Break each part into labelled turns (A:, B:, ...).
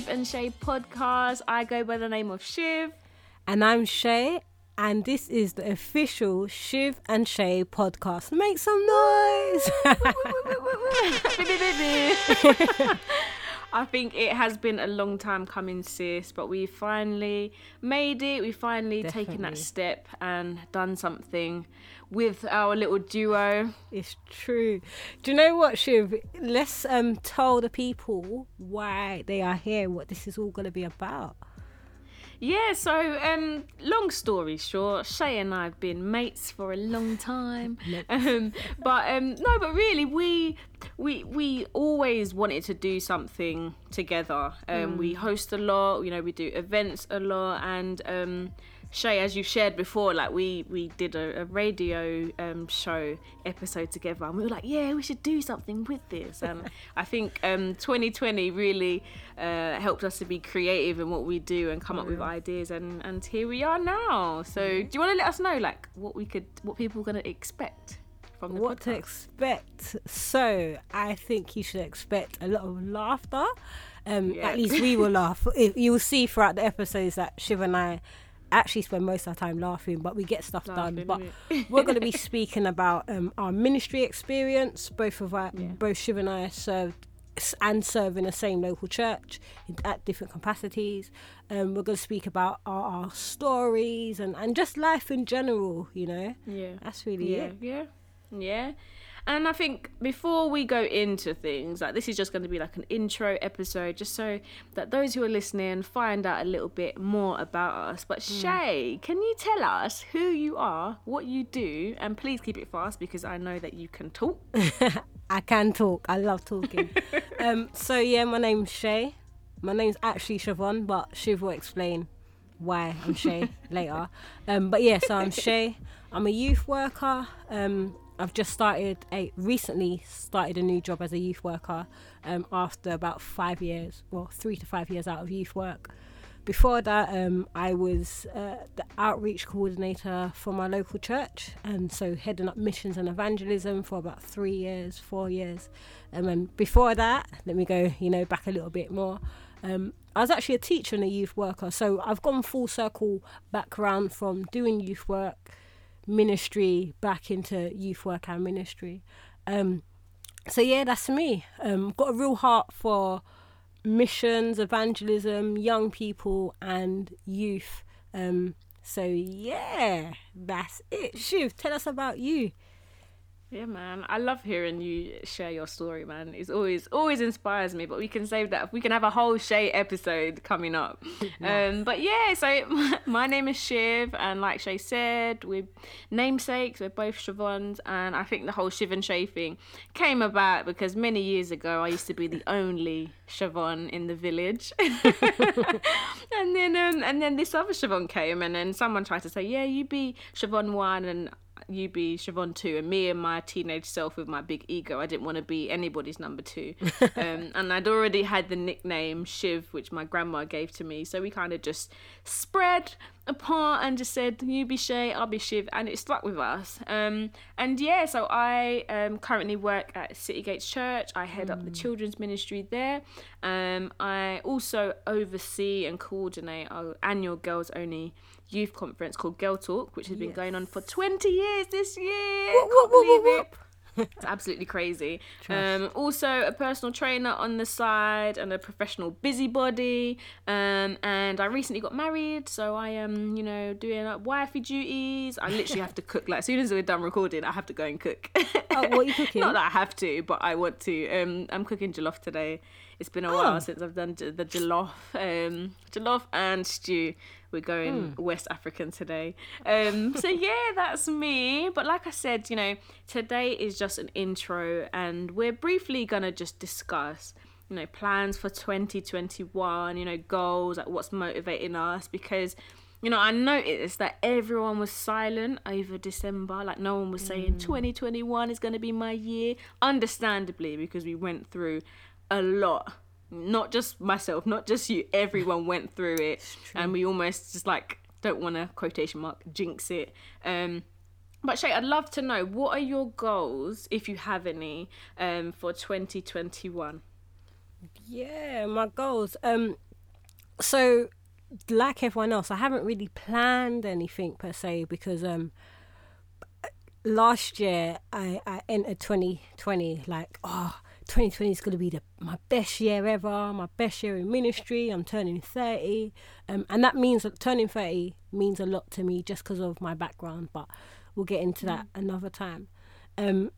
A: welcome to the Shiv and Shay podcast. I go by the name of Shiv.
B: And I'm Shay, and this is the official Shiv and Shay podcast. Make some noise!
A: I think it has been a long time coming, sis, but we finally made it. We finally taken that step and done something with our little duo.
B: it's true. Do you know what, Shiv? Let's um tell the people why they are here, what this is all going to be about.
A: Yeah, so um, long story short, Shay and I have been mates for a long time. Um, but um, no, but really, we we we always wanted to do something together. Um, We host a lot, you know, we do events a lot, and um, Shay, as you shared before, like we we did a, a radio um, show episode together, and we were like, yeah, we should do something with this. And I think um, 2020 really uh, helped us to be creative in what we do and come up with ideas, and and here we are now. So, do you want to let us know, like, what we could, what people are gonna expect from the
B: what to
A: podcast?
B: expect. So I think you should expect a lot of laughter. Um,
A: Yeah.
B: At least we will laugh. You will see throughout the episodes that Shiv and I actually spend most of our time laughing, but we get stuff
A: Laughing,
B: done. But we're going to be speaking about um, our ministry experience. Both of our,
A: Yeah.
B: both Shiv and I served and serve in the same local church in- at different capacities. Um, we're going to speak about our, our stories and, and just life in general. You know,
A: Yeah.
B: that's really
A: yeah,
B: it.
A: yeah, yeah. And I think before we go into things, like this is just going to be like an intro episode, just so that those who are listening find out a little bit more about us. But Shay, can you tell us who you are, what you do, and please keep it fast because I know that you can talk.
B: I can talk. I love talking. um, so yeah, my name's Shay. My name's actually Siobhan, but Shiv will explain why I'm Shay later. Um, but yeah, so I'm Shay. I'm a youth worker. Um, I've just started a recently started a new job as a youth worker um, after about five years, well, three to five years out of youth work. Before that, um, I was uh, the outreach coordinator for my local church, and so heading up missions and evangelism for about three years, four years. Um, and before that, let me go, you know, back a little bit more. Um, I was actually a teacher and a youth worker, so I've gone full circle back around from doing youth work, ministry, back into youth work and ministry. Um, so yeah, that's me. Um, got a real heart for missions, evangelism, young people, and youth. Um, so yeah, that's it. Shiv, tell us about you.
A: Yeah, man. I love hearing you share your story, man. It's always always inspires me. But we can save that. We can have a whole Shay episode coming up. um, but yeah, so my name is Shiv, and like Shay said, we're namesakes. We're both Siobhans, and I think the whole Shiv and Shay thing came about because many years ago I used to be the only Siobhan in the village, and then um, and then this other Siobhan came, and then someone tried to say, yeah, you be Siobhan one, and you be Siobhan two, and me and my teenage self with my big ego. I didn't want to be anybody's number two, um, and I'd already had the nickname Shiv, which my grandma gave to me. So we kind of just spread apart and just said, "You be Shay, I'll be Shiv," and it stuck with us. Um, and yeah, so I um, currently work at City Gates Church. I head up the children's ministry there. Um, I also oversee and coordinate our annual girls only youth conference called Girl Talk, which has been going on for 20 years this year.
B: Whoop,
A: Can't
B: whoop, whoop,
A: believe
B: whoop,
A: it. It's absolutely crazy. Um, also, a personal trainer on the side and a professional busybody. Um, and I recently got married, so I am, you know, doing like wifey duties. I literally have to cook. Like as soon as we're done recording, I have to go and cook.
B: Oh, what are you cooking?
A: Not that I have to, but I want to. Um, I'm cooking jollof today. It's been a
B: Oh.
A: while since I've done the jollof, um, jollof and stew. We're going
B: Hmm.
A: West African today. Um, so yeah, that's me. But like I said, you know, today is just an intro, and we're briefly gonna just discuss, you know, plans for 2021. You know, goals, like what's motivating us, because. You know, I noticed that everyone was silent over December. Like, no one was saying 2021 is going to be my year. Understandably, because we went through a lot. Not just myself, not just you. Everyone went through it. And we almost just like, don't want to quotation mark, jinx it. Um, but Shay, I'd love to know what are your goals, if you have any, um, for 2021?
B: Yeah, my goals. Um, so like everyone else, I haven't really planned anything per se because um, last year I I entered 2020 like oh 2020 is going to be the, my best year ever, my best year in ministry. I'm turning 30, um, and that means that turning 30 means a lot to me just because of my background. But we'll get into that another time. Um,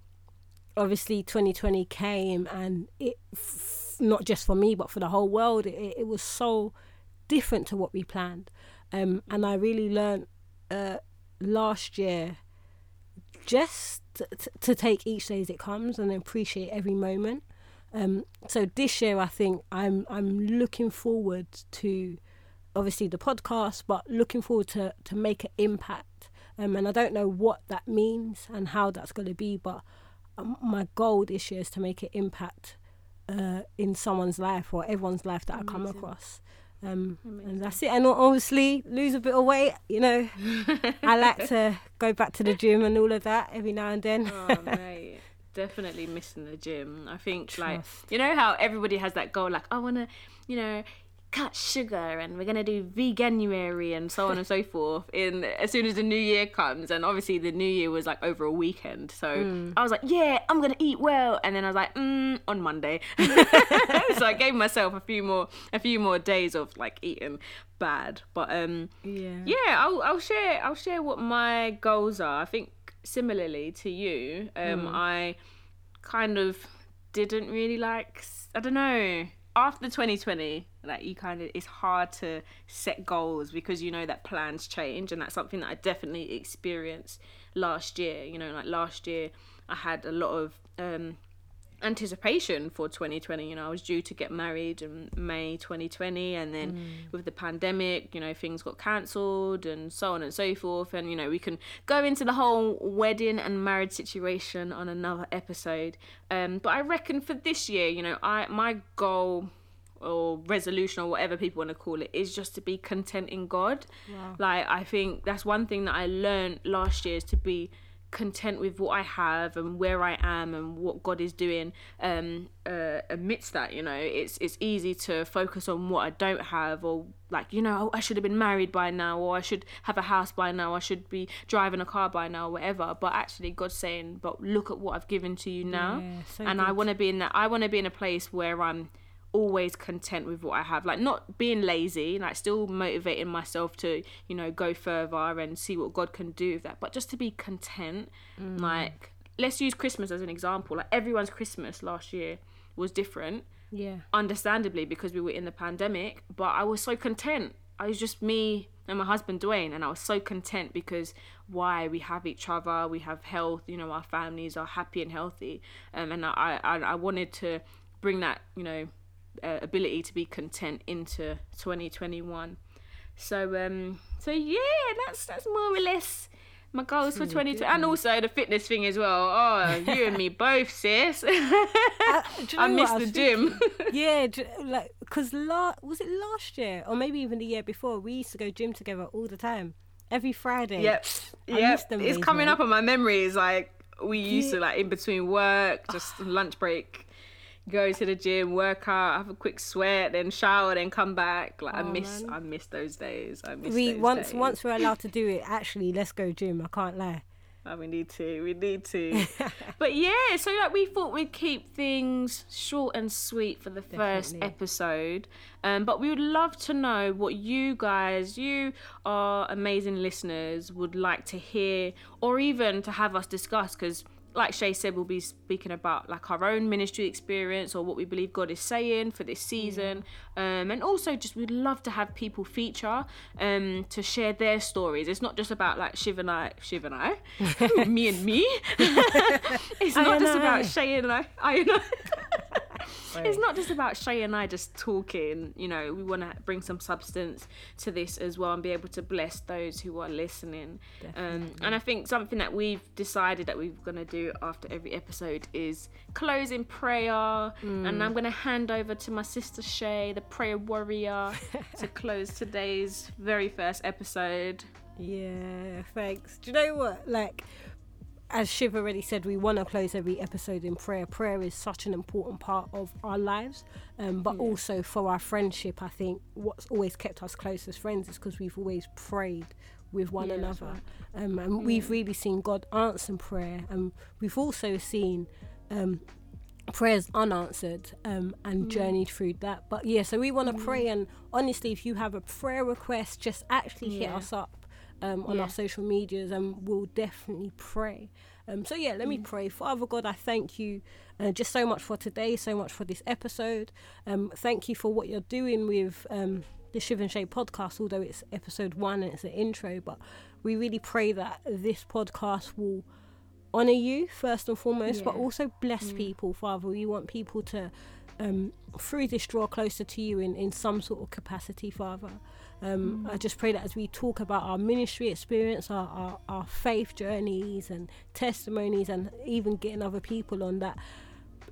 B: obviously, 2020 came, and it f- not just for me but for the whole world. It, it was so different to what we planned, um, and I really learned uh, last year just to, to take each day as it comes and appreciate every moment. Um, so this year, I think I'm I'm looking forward to obviously the podcast, but looking forward to to make an impact. Um, and I don't know what that means and how that's going to be, but um, my goal this year is to make an impact uh, in someone's life or everyone's life that I come across. Um, and that's it. And obviously lose a bit of weight. You know, I like to go back to the gym and all of that every now and then.
A: Oh, mate. Definitely missing the gym. I think, like, you know how everybody has that goal, like, I want to, you know, cut sugar and we're going to do veganuary and so on and so forth in as soon as the new year comes. And obviously the new year was like over a weekend. So i was like yeah i'm going to eat well. And then i was like mm, on monday. So i gave myself a few more a few more days of like eating bad. But um
B: Yeah.
A: yeah i'll, I'll share i'll share what my goals are. I think similarly to you um i kind of didn't really like i don't know after 2020 like you kind of it's hard to set goals because you know that plans change and that's something that i definitely experienced last year. You know like last year i had a lot of um anticipation for 2020 you know i was due to get married in may 2020 and then with the pandemic you know things got cancelled and so on and so forth and you know we can go into the whole wedding and marriage situation on another episode. Um but i reckon for this year you know i my goal or resolution or whatever people want to call it is just to be content in god.
B: Wow.
A: like i think that's one thing that i learned last year is to be content with what I have and where I am and what God is doing um uh, amidst that you know? It's it's easy to focus on what I don't have or like you know I should have been married by now or I should have a house by now I should be driving a car by now or whatever. But actually God's saying but look at what I've given to you now.
B: Yeah, so
A: and I want to be in that I want to be in a place where I'm always content with what I have. Like not being lazy, like still motivating myself to, you know, go further and see what God can do with that. But just to be content. Like let's use Christmas as an example. Like everyone's Christmas last year was different,
B: Yeah.
A: understandably because we were in the pandemic, but I was so content. I was just me and my husband Dwayne and I was so content because why we have each other, we have health, you know, our families are happy and healthy. Um, and I, I I wanted to bring that, you know, uh, ability to be content into 2021 so um so yeah that's that's more or less my goals for 2020 and also the fitness thing as well. Oh you and me both sis.
B: You
A: i missed the gym.
B: Yeah, like because la- was it last year? Or maybe even the year before? We used to go gym together all the time, every Friday.
A: yep.
B: I
A: yep. it's coming up on my memories like we used to like in between work just lunch break go to the gym work out have a quick sweat then shower then come back like i
B: Oh,
A: miss
B: man.
A: i miss those days i miss
B: We
A: those
B: once
A: days.
B: once we're allowed to do it. Actually, let's go gym. I can't lie.
A: Oh, we need to. We need to. but yeah, so like we thought we'd keep things short and sweet for the first
B: Definitely.
A: episode. Um, but we would love to know what you guys, you are amazing listeners, would like to hear or even to have us discuss because like Shay said, we'll be speaking about like our own ministry experience or what we believe God is saying for this season. Um, and also just we'd love to have people feature um, to share their stories. It's not just about like Shiv and I, Shiv and I, me and me. it's not
B: and
A: just
B: I.
A: about Shay and I. I and I. it's not just about Shay and I just talking. You know, we want to bring some substance to this as well and be able to bless those who are listening. Um, and I think something that we've decided that we're going to do after every episode is close in prayer. And I'm going to hand over to my sister Shay, the prayer warrior, to close today's very first episode.
B: Yeah, thanks. Do you know what? Like, as Shiv already said, we want to close every episode in prayer. Prayer is such an important part of our lives, um, but
A: Yeah.
B: also for our friendship. I think what's always kept us close as friends is because we've always prayed with one
A: Yeah,
B: another, um, and we've really seen God answer prayer, and we've also seen. Um, prayers unanswered um, and journeyed through that but yeah so we want to pray and honestly if you have a prayer request just actually hit us up um, on
A: Yeah.
B: our social medias and we'll definitely pray um, so yeah let me pray father god i thank you uh, just so much for today so much for this episode um, thank you for what you're doing with um, the Shiv and Shay podcast although it's episode one and it's an intro but we really pray that this podcast will honor you first and foremost, but also bless people, Father. We want people to, um, through this, draw closer to you in, in some sort of capacity, Father. Um, I just pray that as we talk about our ministry experience, our, our, our faith journeys and testimonies, and even getting other people on that,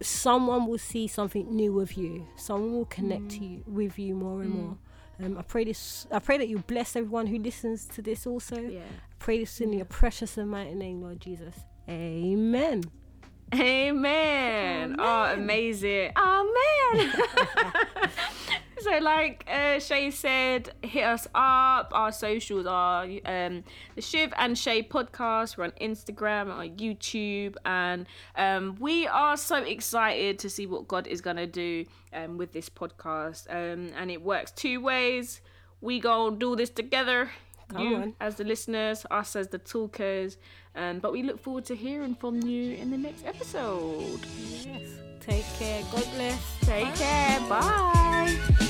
B: someone will see something new of you. Someone will connect to you with you more and more. Um, I pray this. I pray that you bless everyone who listens to this. Also,
A: Yeah.
B: pray this in your precious and mighty name, Lord Jesus. Amen.
A: Amen. Oh, amazing. Amen. so, like uh, Shay said, hit us up. Our socials are um, the Shiv and Shay podcast. We're on Instagram, on YouTube, and um, we are so excited to see what God is gonna do um, with this podcast. Um, and it works two ways. We gonna do this together.
B: Come
A: you
B: on.
A: as the listeners, us as the talkers. Um, but we look forward to hearing from you in the next episode.
B: Yes. Take care. God bless.
A: Take care. Bye.